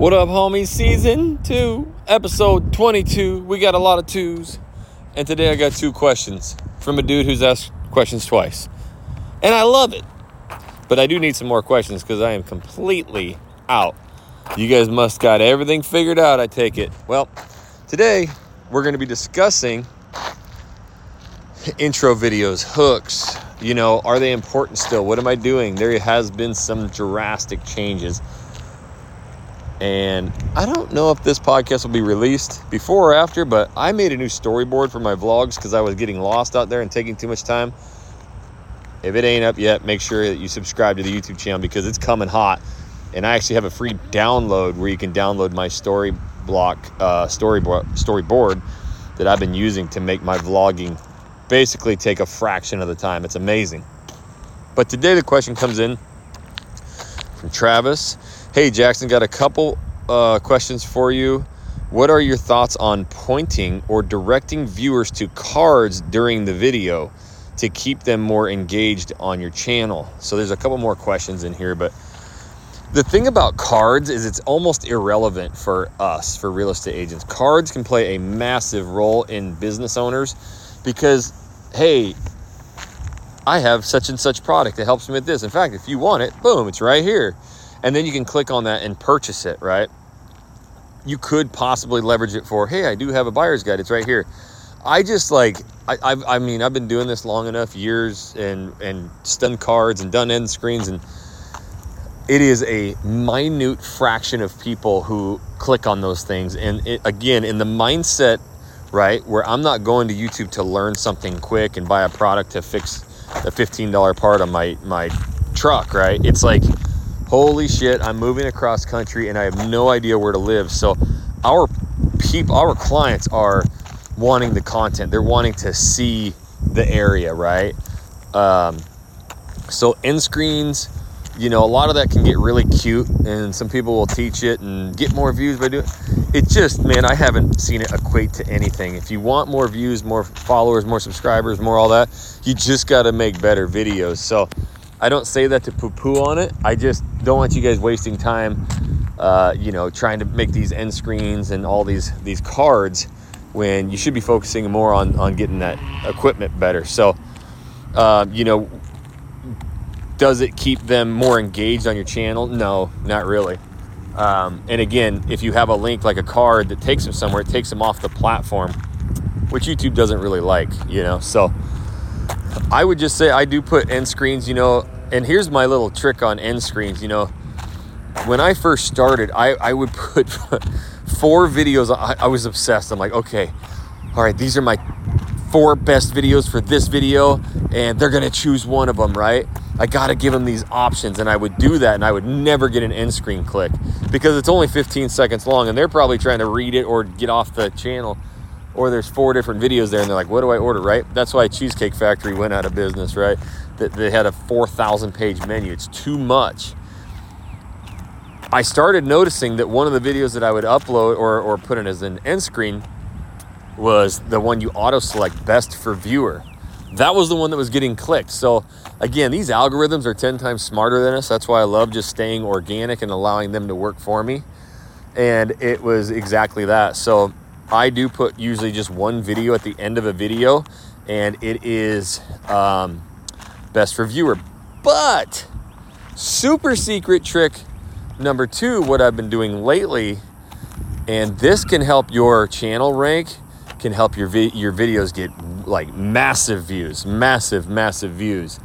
What up, homies? Season 2, episode 22. We got a lot of twos. And today I got two questions from a dude who's asked questions twice. And I love it. But I do need some more questions because I am completely out. You guys must got everything figured out, I take it. Well, today we're going to be discussing intro videos, hooks. You know, are they important still? What am I doing? There has been some drastic changes and I don't know if this podcast will be released before or after, but I made a new storyboard for my vlogs because I was getting lost out there and taking too much time. If it ain't up yet, make sure that you subscribe to the YouTube channel because it's coming hot. And I actually have a free download where you can download my story block uh, storyboard storyboard that I've been using to make my vlogging basically take a fraction of the time. It's amazing. But today the question comes in from Travis. Hey, Jackson, got a couple uh, questions for you. What are your thoughts on pointing or directing viewers to cards during the video to keep them more engaged on your channel? So there's a couple more questions in here, but the thing about cards is it's almost irrelevant for us, for real estate agents. Cards can play a massive role in business owners because, hey, I have such and such product that helps me with this. In fact, if you want it, boom, it's right here and then you can click on that and purchase it, right? You could possibly leverage it for, hey, I do have a buyer's guide. It's right here. I just like, I, I've, I mean, I've been doing this long enough, years, and and done cards and done end screens, and it is a minute fraction of people who click on those things. And it, again, in the mindset, right, where I'm not going to YouTube to learn something quick and buy a product to fix the $15 part on my my truck, right? It's like holy shit, I'm moving across country and I have no idea where to live. So our people, our clients are wanting the content. They're wanting to see the area, right? Um, so end screens, you know, a lot of that can get really cute, and some people will teach it and get more views by doing. It just, man, I haven't seen it equate to anything. If you want more views, more followers, more subscribers, more all that, you just got to make better videos. So I don't say that to poo poo on it. I just don't want you guys wasting time, uh, you know, trying to make these end screens and all these these cards when you should be focusing more on on getting that equipment better. So, uh, you know, does it keep them more engaged on your channel? No, not really. Um, and again, if you have a link like a card that takes them somewhere, it takes them off the platform, which YouTube doesn't really like, you know. So I would just say I do put end screens, you know, and here's my little trick on end screens, you know. When I first started, I, I would put four videos. I, I was obsessed. I'm like, okay, all right, these are my four best videos for this video, and they're gonna choose one of them, right? I gotta give them these options, and I would do that, and I would never get an end screen click because it's only 15 seconds long, and they're probably trying to read it or get off the channel or there's four different videos there and they're like what do i order? Right? That's why cheesecake factory went out of business right? That they had a 4000 page menu. It's too much. I started noticing that one of the videos that i would upload or, or put in as an end screen was the one you auto select best for viewer that was the one that was getting clicked. So again these algorithms are 10 times smarter than us. That's why i love just staying organic and allowing them to work for me. And it was exactly that. So I do put usually just one video at the end of a video, and it is um, best for viewer. But super secret trick number two, what I've been doing lately, and this can help your channel rank, can help your vi- your videos get like massive views, massive, massive views.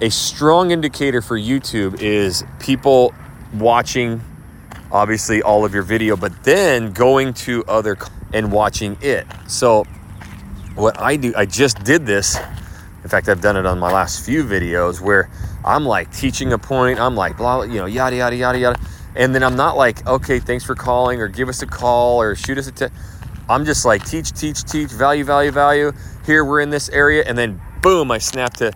A strong indicator for YouTube is people watching obviously all of your video, but then going to other and watching it. So what I do, I just did this. In fact, I've done it on my last few videos where I'm like teaching a point. I'm like blah, you know, yada yada yada yada, and then I'm not like, okay, thanks for calling or give us a call or shoot us a text. I'm just like teach, teach, teach, value, value, value. Here we're in this area, and then boom, I snap to.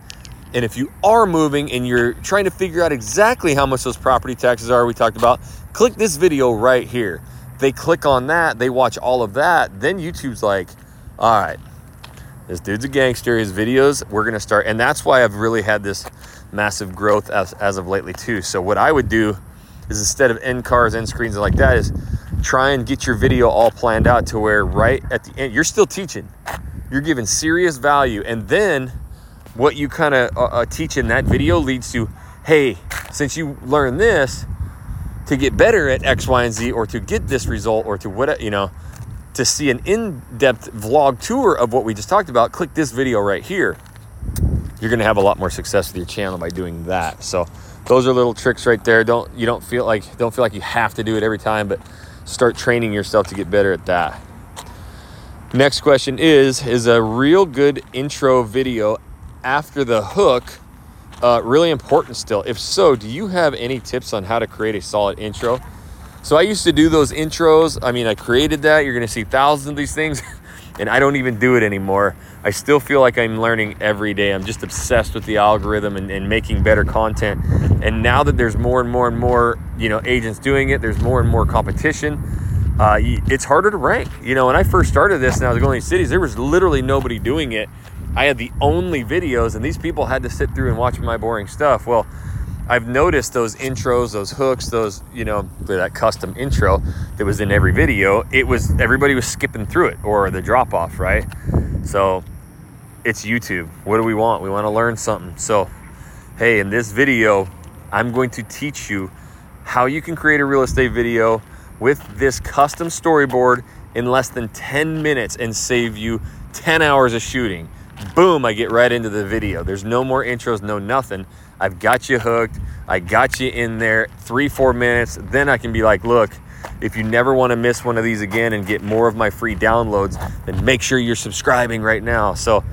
And if you are moving and you're trying to figure out exactly how much those property taxes are, we talked about, click this video right here. They click on that, they watch all of that, then YouTube's like, all right, this dude's a gangster. His videos, we're gonna start, and that's why I've really had this massive growth as, as of lately too. So what I would do is instead of end cars, end screens, and like that, is try and get your video all planned out to where right at the end, you're still teaching. You're giving serious value. And then what you kind of uh, uh, teach in that video leads to, hey, since you learned this, to get better at X, Y, and Z, or to get this result, or to what, you know, to see an in depth vlog tour of what we just talked about, click this video right here. You're going to have a lot more success with your channel by doing that. So, those are little tricks right there. Don't you don't feel like don't feel like you have to do it every time, but start training yourself to get better at that. Next question is Is a real good intro video after the hook uh, really important still? If so, do you have any tips on how to create a solid intro? So I used to do those intros. I mean, I created that. You're going to see thousands of these things, and I don't even do it anymore. I still feel like I'm learning every day. I'm just obsessed with the algorithm and, and making better content. And now that there's more and more and more, you know, agents doing it, there's more and more competition. Uh, it's harder to rank. You know, when I first started this and I was going to cities, there was literally nobody doing it. I had the only videos, and these people had to sit through and watch my boring stuff. Well, I've noticed those intros, those hooks, those, you know, that custom intro that was in every video, it was everybody was skipping through it or the drop off, right? So it's YouTube. What do we want? We want to learn something. So, hey, in this video, I'm going to teach you how you can create a real estate video with this custom storyboard in less than 10 minutes and save you 10 hours of shooting. Boom, I get right into the video. There's no more intros, no nothing. I've got you hooked. I got you in there three, four minutes. Then I can be like, look, if you never want to miss one of these again and get more of my free downloads, then make sure you're subscribing right now. So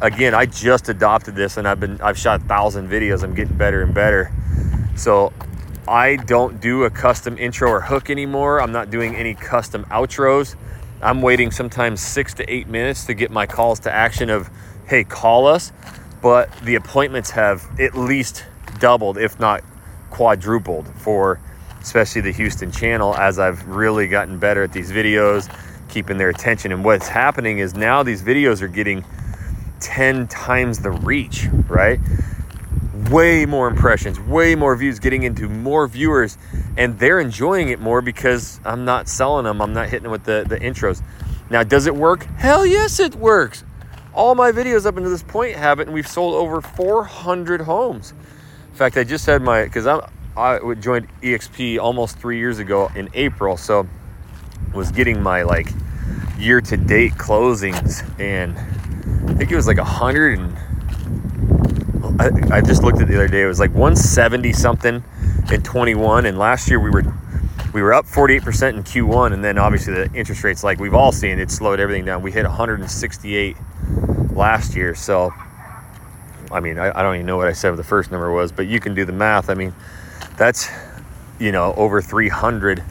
again, I just adopted this and I've been I've shot a thousand videos. I'm getting better and better. So I don't do a custom intro or hook anymore. I'm not doing any custom outros. I'm waiting sometimes six to eight minutes to get my calls to action of, hey, call us but the appointments have at least doubled, if not quadrupled, for especially the Houston channel as I've really gotten better at these videos, keeping their attention. And what's happening is now these videos are getting 10 times the reach, right? Way more impressions, way more views, getting into more viewers, and they're enjoying it more because I'm not selling them, I'm not hitting them with the, the intros. Now, does it work? Hell yes, it works all my videos up until this point have it, and we've sold over 400 homes. In fact, I just had my because I I joined EXP almost three years ago in April, so was getting my like year to date closings, and I think it was like a hundred and I, I just looked at the other day. It was like 170 something in 21, and last year we were we were up 48% in Q1, and then obviously the interest rates, like we've all seen, it slowed everything down. We hit 168 last year. So, I mean, I, I don't even know what I said the first number was, but you can do the math. I mean, that's, you know, over 300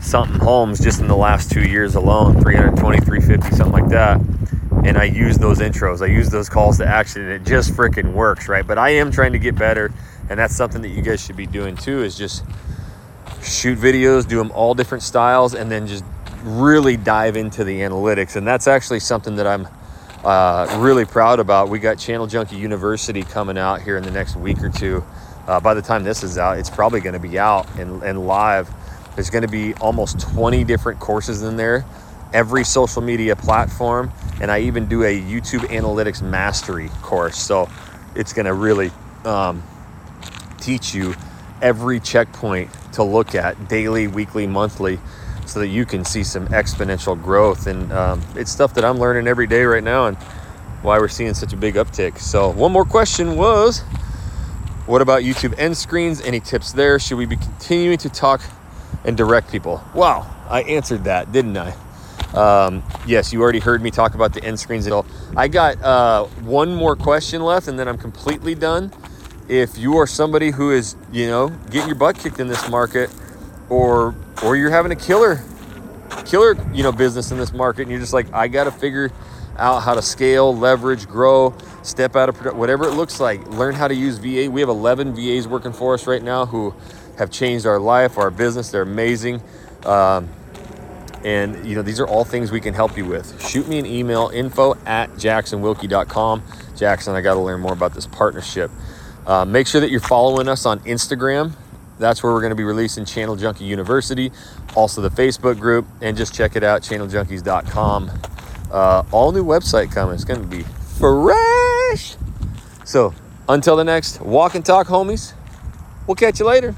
something homes just in the last two years alone 320, 350, something like that. And I use those intros, I use those calls to action, and it just freaking works, right? But I am trying to get better, and that's something that you guys should be doing too is just shoot videos, do them all different styles, and then just really dive into the analytics. And that's actually something that I'm uh, really proud about. We got Channel Junkie University coming out here in the next week or two. Uh, by the time this is out, it's probably going to be out and, and live. There's going to be almost 20 different courses in there, every social media platform, and I even do a YouTube Analytics Mastery course. So it's going to really um, teach you every checkpoint to look at daily, weekly, monthly so that you can see some exponential growth. And um, it's stuff that I'm learning every day right now and why we're seeing such a big uptick. So, one more question was what about YouTube end screens? Any tips there? Should we be continuing to talk and direct people? Wow, I answered that, didn't I? Um, yes, you already heard me talk about the end screens. I got uh, one more question left, and then I'm completely done. If you are somebody who is, you know, getting your butt kicked in this market, or or you're having a killer killer you know business in this market and you're just like i got to figure out how to scale leverage grow step out of whatever it looks like learn how to use va we have 11 vas working for us right now who have changed our life our business. They're amazing. Um, and you know these are all things we can help you with. Shoot me an email info at jacksonwilkey.com jackson i got to learn more about this partnership. Uh, make sure that you're following us on instagram That's where we're going to be releasing Channel Junkie University, also the Facebook group, and just check it out, channeljunkies.com. Uh, all new website coming. It's going to be fresh. So until the next walk and talk, homies, we'll catch you later.